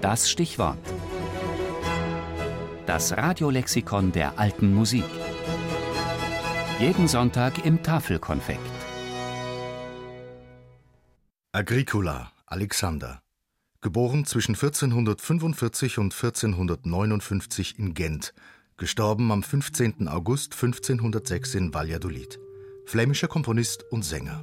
Das Stichwort. Das Radiolexikon der alten Musik. Jeden Sonntag im Tafelkonfekt. Agricola, Alexander. Geboren zwischen 1445 und 1459 in Gent. Gestorben am 15. August 1506 in Valladolid. Flämischer Komponist und Sänger.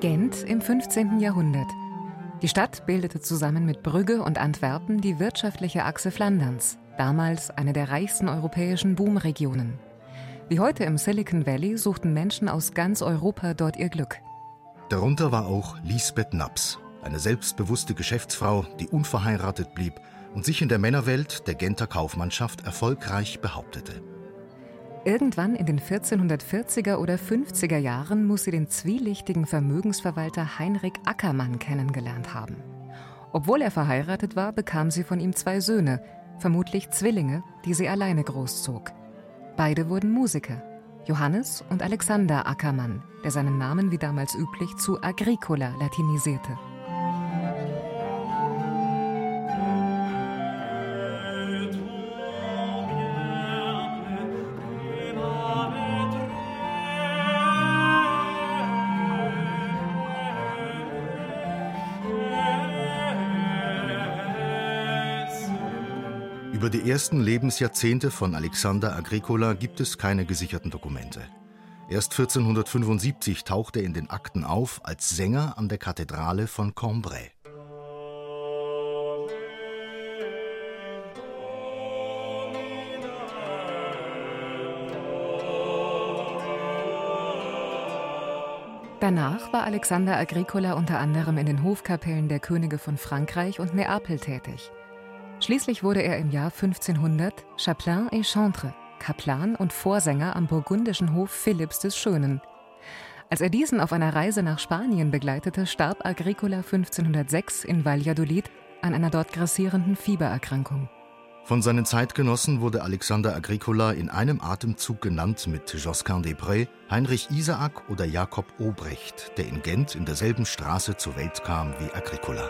Gent im 15. Jahrhundert. Die Stadt bildete zusammen mit Brügge und Antwerpen die wirtschaftliche Achse Flanderns, damals eine der reichsten europäischen Boomregionen. Wie heute im Silicon Valley suchten Menschen aus ganz Europa dort ihr Glück. Darunter war auch Lisbeth Naps, eine selbstbewusste Geschäftsfrau, die unverheiratet blieb und sich in der Männerwelt der Genter Kaufmannschaft erfolgreich behauptete. Irgendwann in den 1440er oder 50er Jahren muss sie den zwielichtigen Vermögensverwalter Heinrich Ackermann kennengelernt haben. Obwohl er verheiratet war, bekam sie von ihm zwei Söhne, vermutlich Zwillinge, die sie alleine großzog. Beide wurden Musiker, Johannes und Alexander Ackermann, der seinen Namen wie damals üblich zu Agricola latinisierte. Über die ersten Lebensjahrzehnte von Alexander Agricola gibt es keine gesicherten Dokumente. Erst 1475 taucht er in den Akten auf als Sänger an der Kathedrale von Cambrai. Danach war Alexander Agricola unter anderem in den Hofkapellen der Könige von Frankreich und Neapel tätig. Schließlich wurde er im Jahr 1500 Chapelain et Chantre, Kaplan und Vorsänger am burgundischen Hof Philipps des Schönen. Als er diesen auf einer Reise nach Spanien begleitete, starb Agricola 1506 in Valladolid an einer dort grassierenden Fiebererkrankung. Von seinen Zeitgenossen wurde Alexander Agricola in einem Atemzug genannt mit Josquin des Prés, Heinrich Isaak oder Jakob Obrecht, der in Gent in derselben Straße zur Welt kam wie Agricola.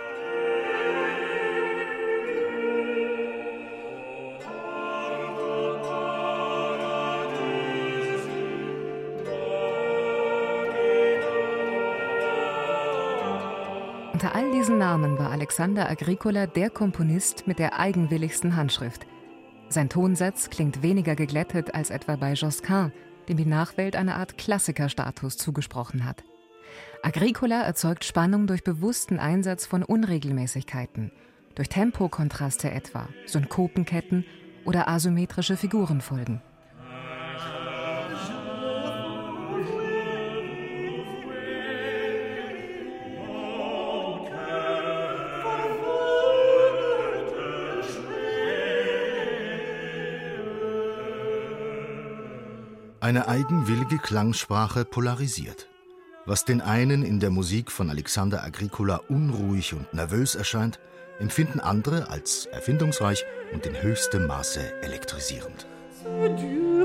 Unter all diesen Namen war Alexander Agricola der Komponist mit der eigenwilligsten Handschrift. Sein Tonsatz klingt weniger geglättet als etwa bei Josquin, dem die Nachwelt eine Art Klassikerstatus zugesprochen hat. Agricola erzeugt Spannung durch bewussten Einsatz von Unregelmäßigkeiten, durch Tempokontraste etwa, Synkopenketten oder asymmetrische Figurenfolgen. Eine eigenwillige Klangsprache polarisiert. Was den einen in der Musik von Alexander Agricola unruhig und nervös erscheint, empfinden andere als erfindungsreich und in höchstem Maße elektrisierend. Dieu